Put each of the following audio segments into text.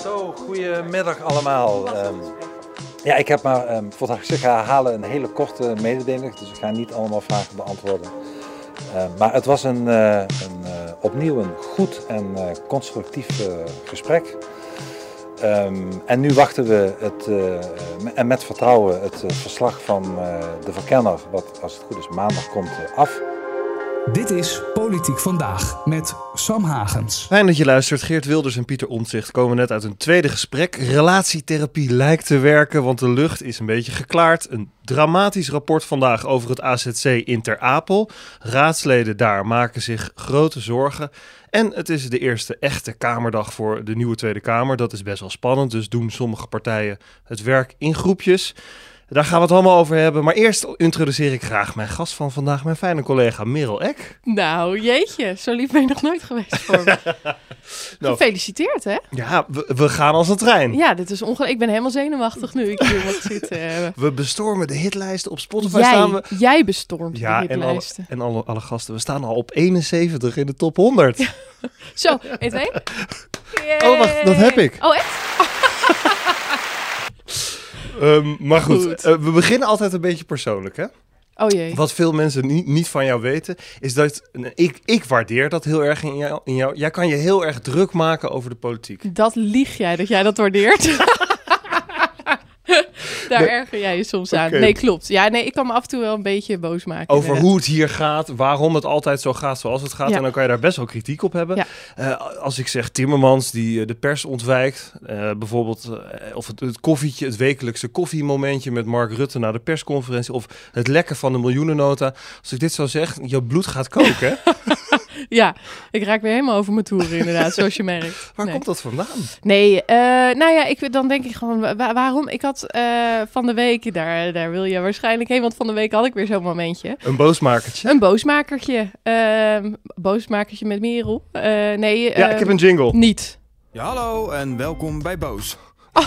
Zo, goedemiddag allemaal. Ehm, ja, ik heb maar um, voor ik ga een hele korte mededeling, dus ik ga niet allemaal vragen beantwoorden. Ehm, maar het was een, uh, een uh, opnieuw een goed en uh, constructief gesprek. en nu wachten we het, en met vertrouwen het verslag van de verkenner, wat als het goed is maandag komt, af. Dit is Politiek Vandaag met Sam Hagens. Fijn dat je luistert. Geert Wilders en Pieter Omtzigt komen net uit een tweede gesprek. Relatietherapie lijkt te werken, want de lucht is een beetje geklaard. Een dramatisch rapport vandaag over het AZC in Ter Apel. Raadsleden daar maken zich grote zorgen. En het is de eerste echte Kamerdag voor de nieuwe Tweede Kamer. Dat is best wel spannend, dus doen sommige partijen het werk in groepjes. Daar gaan we het allemaal over hebben. Maar eerst introduceer ik graag mijn gast van vandaag, mijn fijne collega Merel Eck. Nou, jeetje, zo lief ben je nog nooit geweest voor me. nou, Gefeliciteerd, hè? Ja, we, we, gaan als een trein. Ja, dit is ongelooflijk. Ik ben helemaal zenuwachtig nu ik hier wat zitten. We bestormen de hitlijsten op Spotify. Jij, staan we... jij bestormt ja, de hitlijsten. En, alle, en alle, alle, gasten. We staan al op 71 in de top 100. Zo, 1, 2. Oh, wacht, dat heb ik. Oh, echt? Um, maar goed, goed. Uh, we beginnen altijd een beetje persoonlijk, hè? Oh jee. Wat veel mensen niet, niet van jou weten, is dat ik, ik waardeer dat heel erg in jou, in jou. Jij kan je heel erg druk maken over de politiek. Dat lieg jij, dat jij dat waardeert. Daar erger jij je soms aan. Nee, klopt. Ja, nee, ik kan me af en toe wel een beetje boos maken. Over hoe het hier gaat, waarom het altijd zo gaat zoals het gaat. En dan kan je daar best wel kritiek op hebben. Uh, als ik zeg Timmermans die uh, de pers ontwijkt. Uh, bijvoorbeeld, of het, het, koffietje, het wekelijkse koffiemomentje met Mark Rutte na de persconferentie. Of het lekken van de miljoenennota. Als ik dit zo zeg, je bloed gaat koken. ja, ik raak weer helemaal over mijn toeren inderdaad, zoals je merkt. Waar komt dat vandaan? Nee, nou ja, ik, dan denk ik gewoon, waarom? Ik had van de week, daar, daar wil je waarschijnlijk heen, want van de week had ik weer zo'n momentje. Een boosmakertje? Een boosmakertje. Uh, boosmakertje met Merel. Uh, nee. ja, ik heb een jingle. Niet. Ja, hallo en welkom bij Boos.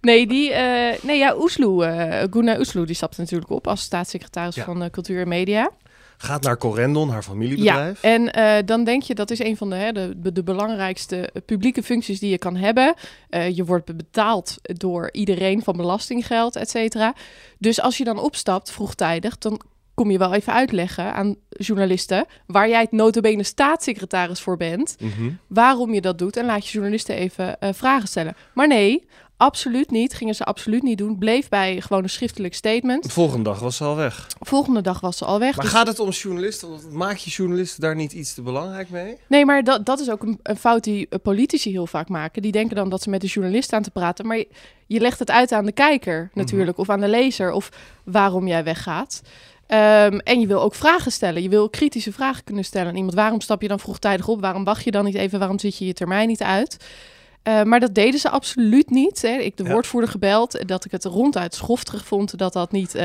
nee, die, uh, nee, ja, Oesloe, uh, Guna Oesloe, die stapte natuurlijk op als staatssecretaris van Cultuur en Media gaat naar Corendon, haar familiebedrijf. Ja, en uh, dan denk je dat is een van de, hè, de, de belangrijkste publieke functies die je kan hebben. Uh, je wordt betaald door iedereen van belastinggeld, et cetera. Dus als je dan opstapt vroegtijdig, dan kom je wel even uitleggen aan journalisten waar jij het notabene staatssecretaris voor bent, mm -hmm. waarom je dat doet en laat je journalisten even uh, vragen stellen. Maar nee, Absoluut niet. Gingen ze absoluut niet doen. Bleef bij gewoon een schriftelijk statement. De volgende dag was ze al weg. Volgende dag was ze al weg. Maar dus... gaat het om journalisten? Maak je journalisten daar niet iets te belangrijk mee? Nee, maar dat, dat is ook een, een fout die eh, politici heel vaak maken. Die denken dan dat ze met de journalist aan te praten. Maar je, je legt het uit aan de kijker mhm. natuurlijk. Of aan de lezer. Of waarom jij weggaat. Um, en je wil ook vragen stellen. Je wil kritische vragen kunnen stellen aan iemand. Waarom stap je dan vroegtijdig op? Waarom wacht je dan niet even? Waarom zit je je termijn niet uit? Uh, maar dat deden ze absoluut niet. Hè. Ik de ja. woordvoerder gebeld dat ik het ronduit schofterig vond dat dat niet. Uh,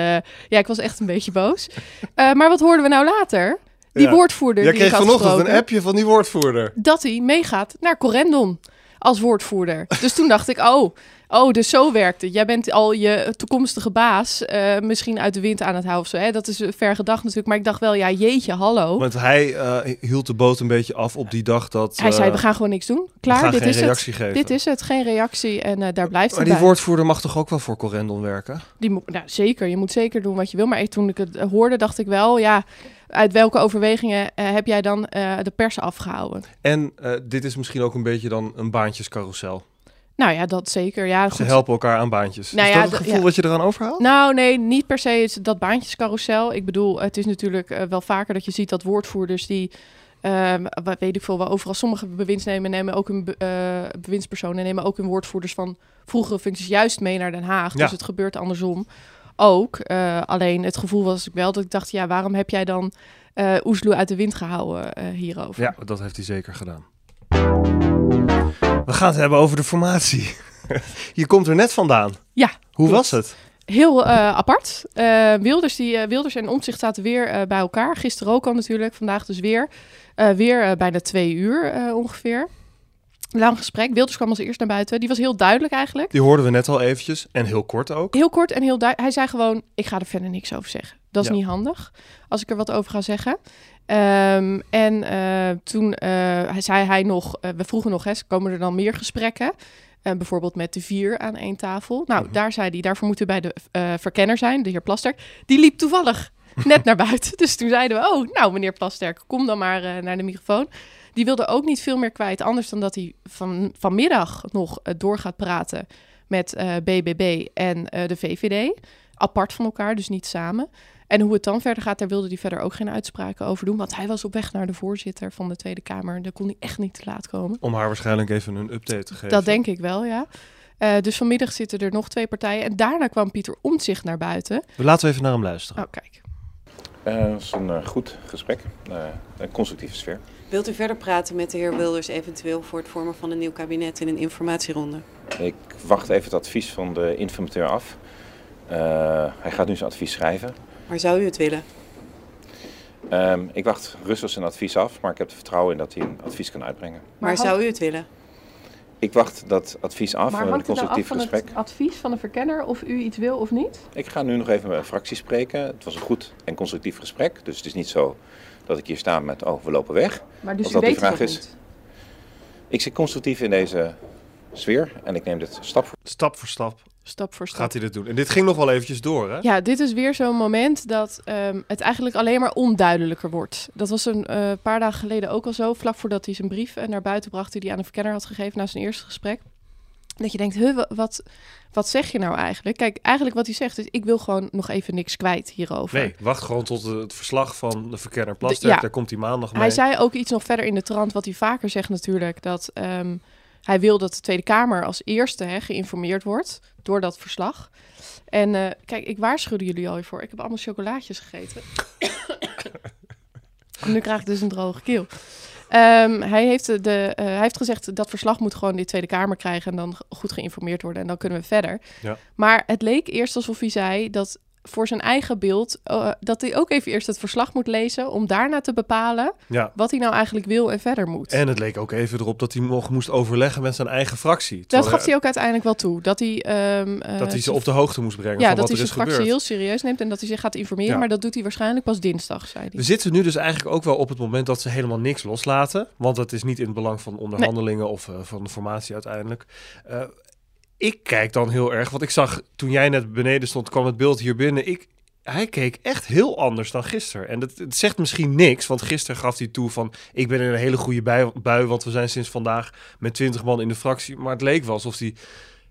ja, ik was echt een beetje boos. Uh, maar wat hoorden we nou later? Die ja. woordvoerder. Jij die kreeg vanochtend een appje van die woordvoerder. Dat hij meegaat naar Corendon als woordvoerder. Dus toen dacht ik, oh, Oh, dus zo werkt het. Jij bent al je toekomstige baas uh, misschien uit de wind aan het houden of zo. Hè? Dat is ver gedacht natuurlijk. Maar ik dacht wel, ja, jeetje, hallo. Want hij uh, hield de boot een beetje af op die dag dat... Hij zei, we gaan gewoon niks doen. Klaar, dit is het. Geven. Dit is het, geen reactie en daar blijft maar het die woordvoerder mag toch ook wel voor Corendon werken? Die moet, nou, zeker, je moet zeker doen wat je wil. Maar toen ik het hoorde, dacht ik wel, ja uit welke overwegingen uh, heb jij dan uh, de pers afgehouden? En uh, dit is misschien ook een beetje dan een baantjescarousel. Nou ja, dat zeker. Ja, goed. Ze helpen elkaar aan baantjes. Nou is ja, dat het gevoel ja. dat je eraan overhaalt? Nou nee, niet per se dat baantjescarousel. Ik bedoel, het is natuurlijk wel vaker dat je ziet dat woordvoerders die... Uh, weet ik veel, wel overal sommige bewindsnemen nemen ook een uh, bewindspersonen nemen ook hun woordvoerders van vroegere functies juist mee naar Den Haag. Ja. Dus het gebeurt andersom ook. Uh, alleen het gevoel was ik wel dat ik dacht, ja, waarom heb jij dan uh, Oesloe uit de wind gehouden uh, hierover? Ja, dat heeft hij zeker gedaan. We gaan het hebben over de formatie. Je komt er net vandaan. Ja. Hoe was het? Heel uh, apart. Uh, Wilders, die, uh, Wilders en Omtzigt zaten weer bij elkaar. Gisteren ook al natuurlijk, vandaag dus weer. weer bijna twee uur ongeveer. Lang gesprek. Wilders kwam als eerst naar buiten. Die was heel duidelijk eigenlijk. Die hoorden we net al eventjes. En heel kort ook. Heel kort en heel duidelijk. Hij zei gewoon, ik ga er verder niks over zeggen. Dat is Ja. niet handig, als ik er wat over ga zeggen. Ehm, en eh, toen eh, zei hij nog, eh, we vroegen nog, hè, komen er dan meer gesprekken? Bijvoorbeeld met de vier aan één tafel. Nou, Mhm. daar zei hij, daarvoor moeten we bij de verkenner zijn, de heer Plasterk. Die liep toevallig net naar buiten. Dus toen zeiden we, oh, nou meneer Plasterk, kom dan maar naar de microfoon. Die wilde ook niet veel meer kwijt, anders dan dat hij van, vanmiddag nog eh, door gaat praten met eh, BBB en eh, de VVD. Apart van elkaar, dus niet samen. En hoe het dan verder gaat, daar wilde hij verder ook geen uitspraken over doen. Want hij was op weg naar de voorzitter van de Tweede Kamer. Daar kon hij echt niet te laat komen. Om haar waarschijnlijk even een update te geven. Dat denk ik wel, ja. Eh, dus vanmiddag zitten er nog twee partijen. En daarna kwam Pieter Omtzigt naar buiten. Laten we even naar hem luisteren. Oh, kijk. Eh, Het was een goed gesprek, een constructieve sfeer. Wilt u verder praten met de heer Wilders eventueel voor het vormen van een nieuw kabinet in een informatieronde? Ik wacht even het advies van de informateur af. Eh, hij gaat nu zijn advies schrijven. Maar zou u het willen? Ehm, ik wacht rustig zijn advies af, maar ik heb er vertrouwen in dat hij een advies kan uitbrengen. Maar, zou u het willen? Ik wacht dat advies af, maar een nou af constructief van gesprek. het advies van de verkenner of u iets wil of niet? Ik ga nu nog even met mijn fractie spreken. Het was een goed en constructief gesprek, dus het is niet zo dat ik hier sta met, oh, we lopen weg. Maar dus Als u dat weet vraag is. niet. Ik zit constructief in deze sfeer en ik neem dit stap voor Stap voor stap Stap voor stap. gaat hij dit doen. En dit ging nog wel eventjes door, hè? Ja, dit is weer zo'n moment dat ehm, het eigenlijk alleen maar onduidelijker wordt. Dat was een eh, paar dagen geleden ook al zo, vlak voordat hij zijn brief eh, naar buiten bracht die hij aan de verkenner had gegeven na zijn eerste gesprek. Dat je denkt, huh, wa- wat, wat zeg je nou eigenlijk? Kijk, eigenlijk wat hij zegt is, ik wil gewoon nog even niks kwijt hierover. Nee, wacht gewoon tot het verslag van de verkenner Plasterk. ja. Daar komt hij maandag mee. Hij zei ook iets nog verder in de trant, wat hij vaker zegt natuurlijk, dat ehm, hij wil dat de Tweede Kamer als eerste hè, geïnformeerd wordt door dat verslag. En eh, kijk, ik waarschuwde jullie al hiervoor. Ik heb allemaal chocolaatjes gegeten. nu krijg ik dus een droge keel. Ehm, hij, heeft de, eh, hij heeft gezegd dat verslag moet gewoon de Tweede Kamer krijgen en dan goed geïnformeerd worden en dan kunnen we verder. Ja. Maar het leek eerst alsof hij zei dat voor zijn eigen beeld, eh, dat hij ook even eerst het verslag moet lezen om daarna te bepalen Ja. wat hij nou eigenlijk wil en verder moet. En het leek ook even erop dat hij nog moest overleggen met zijn eigen fractie. dat gaf hij ook uiteindelijk wel toe. Dat hij, ehm, eh, dat hij ze op de hoogte moest brengen ja, van dat wat hij zijn fractie gebeurd. heel serieus neemt en dat hij zich gaat informeren. Ja. Maar dat doet hij waarschijnlijk pas dinsdag, zei hij. We zitten nu dus eigenlijk ook wel op het moment dat ze helemaal niks loslaten. Want dat is niet in het belang van onderhandelingen of eh, van de formatie uiteindelijk. Ik kijk dan heel erg, want ik zag toen jij net beneden stond, kwam het beeld hier binnen. Ik, hij keek echt heel anders dan gisteren. En dat, zegt misschien niks, want gisteren gaf hij toe van... ik ben in een hele goede bui, want we zijn sinds vandaag met 20 man in de fractie. Maar het leek wel alsof hij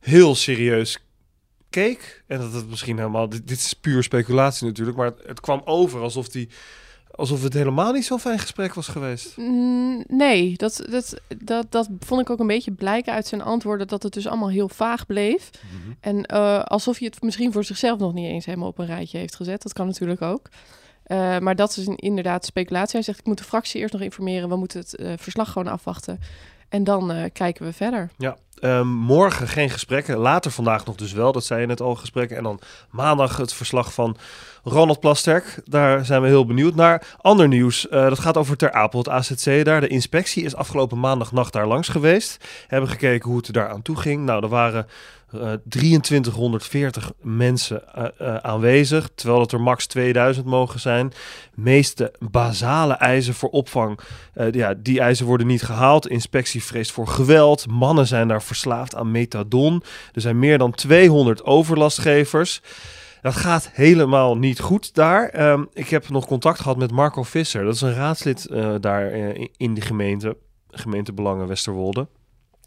heel serieus keek. En dat het misschien helemaal... Dit, dit is puur speculatie natuurlijk, maar het, het kwam over alsof hij... Alsof het helemaal niet zo'n fijn gesprek was geweest. Mm, nee, dat, dat, dat, dat vond ik ook een beetje blijken uit zijn antwoorden... dat het dus allemaal heel vaag bleef. En eh, alsof hij het misschien voor zichzelf nog niet eens helemaal op een rijtje heeft gezet. Dat kan natuurlijk ook. Eh, maar dat is een, inderdaad speculatie. Hij zegt, ik moet de fractie eerst nog informeren. We moeten het eh, verslag gewoon afwachten. En dan kijken we verder. Ja, ehm, morgen geen gesprekken. Later vandaag nog dus wel. Dat zei je net al, gesprekken. En dan maandag het verslag van Ronald Plasterk. Daar zijn we heel benieuwd naar. Ander nieuws, eh, dat gaat over Ter Apel, het AZC daar. De inspectie is afgelopen maandagnacht daar langs geweest. Hebben gekeken hoe het daar aan toe ging. Nou, er waren eh 2340 mensen eh, eh, aanwezig, terwijl het er max 2000 mogen zijn. Meeste basale eisen voor opvang, eh, ja, die eisen worden niet gehaald. Inspectie vreest voor geweld. Mannen zijn daar verslaafd aan methadon. Er zijn meer dan 200 overlastgevers. Dat gaat helemaal niet goed daar. Ehm, ik heb nog contact gehad met Marco Visser. Dat is een raadslid eh, daar eh, in die gemeente, gemeente Belangen Westerwolde.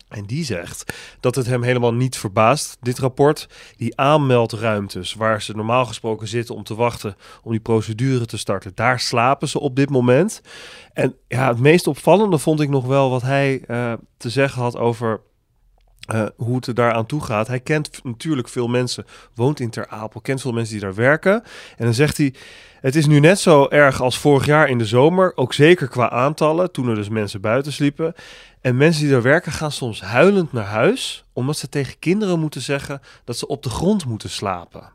En die zegt dat het hem helemaal niet verbaast, dit rapport. Die aanmeldruimtes waar ze normaal gesproken zitten om te wachten om die procedure te starten, daar slapen ze op dit moment. En ja, het meest opvallende vond ik nog wel wat hij eh, te zeggen had over eh, hoe het er daar aan toe gaat. Hij kent natuurlijk veel mensen, woont in Ter Apel, kent veel mensen die daar werken. En dan zegt hij, het is nu net zo erg als vorig jaar in de zomer, ook zeker qua aantallen, toen er dus mensen buiten sliepen. En mensen die daar werken gaan soms huilend naar huis, omdat ze tegen kinderen moeten zeggen dat ze op de grond moeten slapen.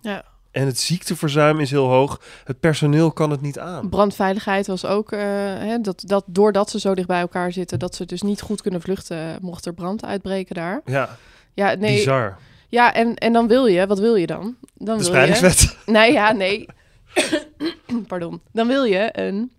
Ja. En het ziekteverzuim is heel hoog. Het personeel kan het niet aan. Brandveiligheid was ook, eh, hè, dat, dat doordat ze zo dicht bij elkaar zitten, dat ze dus niet goed kunnen vluchten, mocht er brand uitbreken daar. Ja, Ja, nee. bizar. Ja, en, en dan wil je, wat wil je dan? dan wil je. Nee, ja, nee. pardon, dan wil je een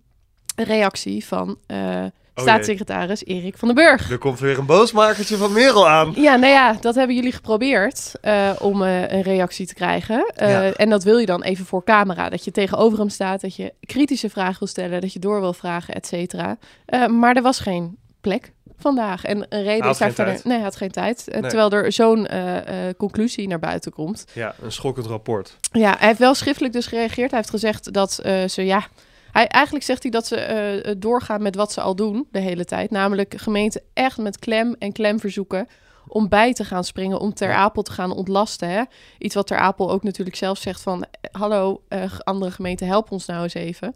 reactie van eh, jee. staatssecretaris Erik van den Burg. Er komt weer een boosmakertje van Merel aan. Ja, nou ja, dat hebben jullie geprobeerd eh, om eh, een reactie te krijgen. Eh, Ja. En dat wil je dan even voor camera. Dat je tegenover hem staat, dat je kritische vragen wil stellen, dat je door wil vragen, et cetera. Maar er was geen plek vandaag. En een reden is daar verder... Nee, hij had geen tijd. Nee. Terwijl er zo'n conclusie naar buiten komt. Ja, een schokkend rapport. Ja, hij heeft wel schriftelijk dus gereageerd. Hij heeft gezegd dat ze, ja... Hij, eigenlijk zegt hij dat ze eh, doorgaan met wat ze al doen de hele tijd. Namelijk gemeenten echt met klem en klem verzoeken om bij te gaan springen, om Ter Apel te gaan ontlasten. Hè? Iets wat Ter Apel ook natuurlijk zelf zegt van... eh, hallo, eh, andere gemeenten, help ons nou eens even.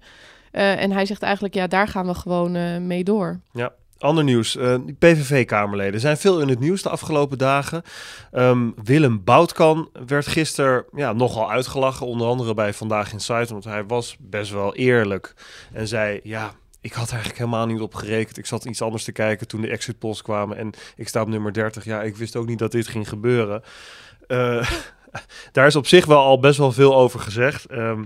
En hij zegt eigenlijk, ja, daar gaan we gewoon mee door. Ander nieuws. eh, die PVV-kamerleden zijn veel in het nieuws de afgelopen dagen. Ehm, Willem Boutkan werd gisteren ja, nogal uitgelachen. Onder andere bij Vandaag in Site. Want hij was best wel eerlijk. En zei, ja, ik had eigenlijk helemaal niet op gerekend. Ik zat iets anders te kijken toen de exit polls kwamen. En ik sta op nummer 30. Ja, ik wist ook niet dat dit ging gebeuren. Eh, daar is op zich wel al best wel veel over gezegd. Ehm,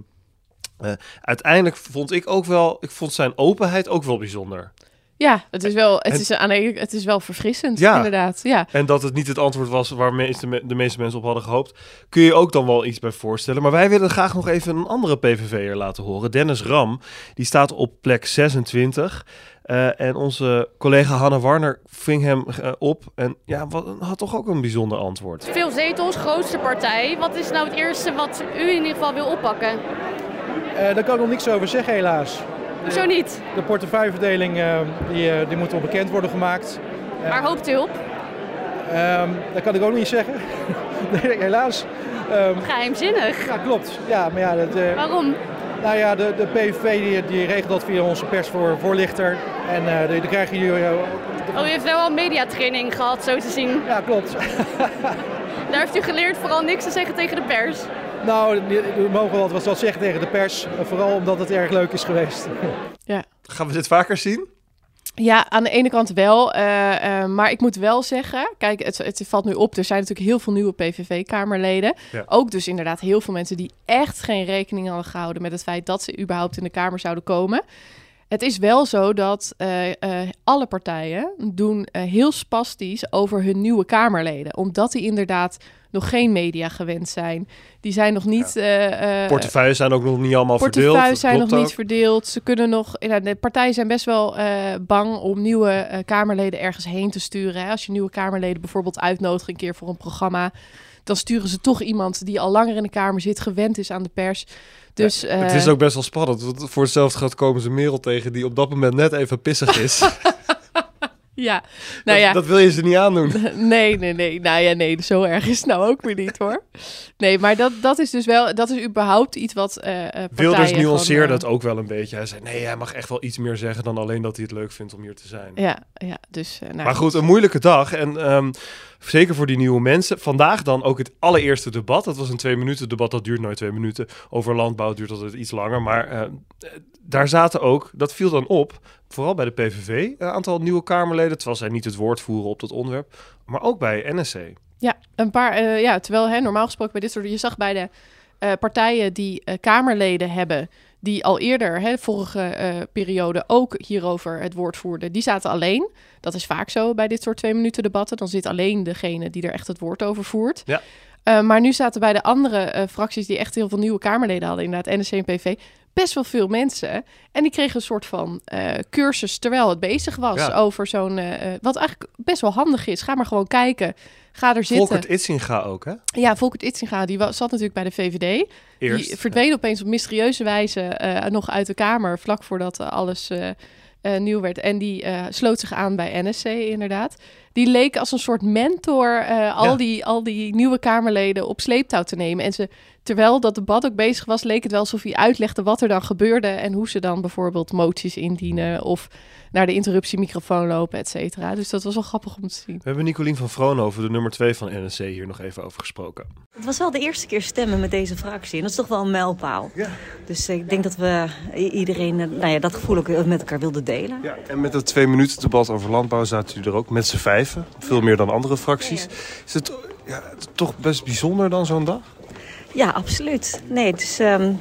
eh, uiteindelijk vond ik ook wel... Ik vond zijn openheid ook wel bijzonder. Ja, het is wel, het En- is, aan de het is wel verfrissend, Ja. inderdaad. Ja. En dat het niet het antwoord was waar meeste, de meeste mensen op hadden gehoopt. Kun je ook dan wel iets bij voorstellen. Maar wij willen graag nog even een andere PVV'er laten horen. Dennis Ram. Die staat op plek 26. Eh, en onze collega Hanne Warner ving hem eh, op. En ja, wat, had toch ook een bijzonder antwoord. Veel zetels, grootste partij. Wat is nou het eerste wat u in ieder geval wil oppakken? Eh, daar kan ik nog niks over zeggen helaas. Hoezo niet? De portefeuilleverdeling eh, die, eh, die moet nog bekend worden gemaakt. Waar hoopt u op? Ehm dat kan ik ook niet zeggen. nee, helaas. Ehm, Geheimzinnig. ja, klopt. Ja, maar ja, dat, eh, Waarom? nou ja, de, de PVV die, die regelt dat via onze persvoorlichter. En eh die, die krijgen jullie... eh, Oh, u heeft wel al mediatraining gehad, zo te zien. ja, klopt. Daar heeft u geleerd vooral niks te zeggen tegen de pers. Nou, we mogen wel wat, wat zeggen tegen de pers. vooral omdat het erg leuk is geweest. Gaan we dit vaker zien? Ja, aan de ene kant wel. eh, eh, maar ik moet wel zeggen, kijk, het, het valt nu op. Er zijn natuurlijk heel veel nieuwe PVV-kamerleden. Ja. Ook dus inderdaad heel veel mensen die echt geen rekening hadden gehouden met het feit dat ze überhaupt in de Kamer zouden komen. Het is wel zo dat eh, eh, alle partijen doen heel spastisch over hun nieuwe Kamerleden. Omdat die inderdaad nog geen media gewend zijn. Die zijn nog niet... eh, eh, Portefeuilles zijn ook nog niet allemaal verdeeld. Portefeuilles zijn nog niet verdeeld. Ze kunnen nog. Ja, de partijen zijn best wel eh, bang om nieuwe Kamerleden ergens heen te sturen. Hè. Als je nieuwe Kamerleden bijvoorbeeld uitnodigt een keer voor een programma. Dan sturen ze toch iemand die al langer in de Kamer zit, gewend is aan de pers. Dus Het is ook best wel spannend. Want voor hetzelfde gaat komen ze Merel tegen die op dat moment net even pissig is. ja, nou dat, ja. dat wil je ze niet aandoen. Nee, nee, nee. Nou ja, nee, zo erg is het nou ook weer niet hoor. Nee, maar dat, dat is dus wel, dat is überhaupt iets wat partijen Wilders nuanceerde eh, het ook wel een beetje. Hij zei, nee, hij mag echt wel iets meer zeggen dan alleen dat hij het leuk vindt om hier te zijn. Ja, ja, dus... nou, Maar goed, een moeilijke dag. En ehm, zeker voor die nieuwe mensen. Vandaag dan ook het allereerste debat. Dat was een twee minuten debat. Dat duurt nooit twee minuten. Over landbouw duurt altijd iets langer. Maar eh, daar zaten ook, dat viel dan op, vooral bij de PVV, een aantal nieuwe Kamerleden. Terwijl zij niet het woord voeren op dat onderwerp. Maar ook bij NSC. Ja, een paar. eh, ja, terwijl hè, normaal gesproken bij dit soort. Je zag bij de eh, partijen die eh, Kamerleden hebben. Die al eerder, hè, vorige eh, periode, ook hierover het woord voerden. die zaten alleen. Dat is vaak zo bij dit soort twee minuten debatten. Dan zit alleen degene die er echt het woord over voert. Ja. Eh, maar nu zaten bij de andere eh, fracties die echt heel veel nieuwe Kamerleden hadden, inderdaad, NSC en PV, best wel veel mensen. En die kregen een soort van eh, cursus terwijl het bezig was Ja. over zo'n. eh, eh, wat eigenlijk best wel handig is. Ga maar gewoon kijken. Ga er zitten. Volkert Itzinga ook, hè? Ja, Volkert Itzinga, die wa- zat natuurlijk bij de VVD. Eerst. Die verdween opeens op mysterieuze wijze nog uit de Kamer... vlak voordat alles nieuw werd. En die sloot zich aan bij NSC, inderdaad. Die leek als een soort mentor eh, al, Ja. die, al die nieuwe Kamerleden op sleeptouw te nemen. En ze, terwijl dat debat ook bezig was... leek het wel alsof hij uitlegde wat er dan gebeurde... en hoe ze dan bijvoorbeeld moties indienen... of naar de interruptiemicrofoon lopen, et cetera. Dus dat was wel grappig om te zien. We hebben Nicolien van Vroonhoven, de nummer twee van NSC, hier nog even over gesproken. Het was wel de eerste keer stemmen met deze fractie. En dat is toch wel een mijlpaal. Dus ik denk dat we iedereen eh, nou ja, dat gevoel ook met elkaar wilden delen. Ja, en met het twee minuten debat over landbouw zaten u er ook met z'n Veel meer dan andere fracties. Is het ja, toch best bijzonder dan zo'n dag? Ja, absoluut. Nee, dus um,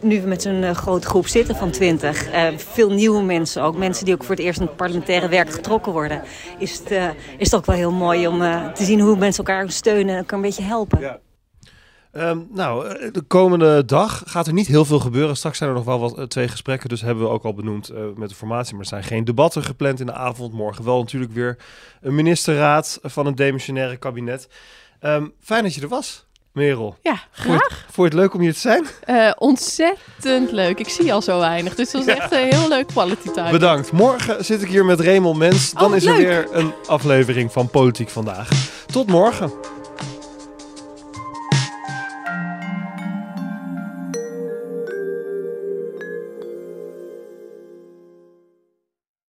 nu we met zo'n uh, grote groep zitten van twintig, uh, veel nieuwe mensen ook, mensen die ook voor het eerst in het parlementaire werk getrokken worden, is het, uh, is het ook wel heel mooi om te zien hoe mensen elkaar steunen en elkaar een beetje helpen. Ja. Um, nou, de komende dag gaat er niet heel veel gebeuren. Straks zijn er nog wel wat, twee gesprekken, dus hebben we ook al benoemd met de formatie. Maar er zijn geen debatten gepland in de avond. Morgen wel natuurlijk weer een ministerraad van een demissionaire kabinet. Um, fijn dat je er was. Merel. Ja, graag. Vond je het leuk om hier te zijn? Uh, ontzettend leuk. Ik zie al zo weinig. Dus het was echt een heel leuk quality time. Bedankt. Morgen zit ik hier met Raymond Mens. Dan oh, is leuk. er weer een aflevering van Politiek Vandaag. Tot morgen.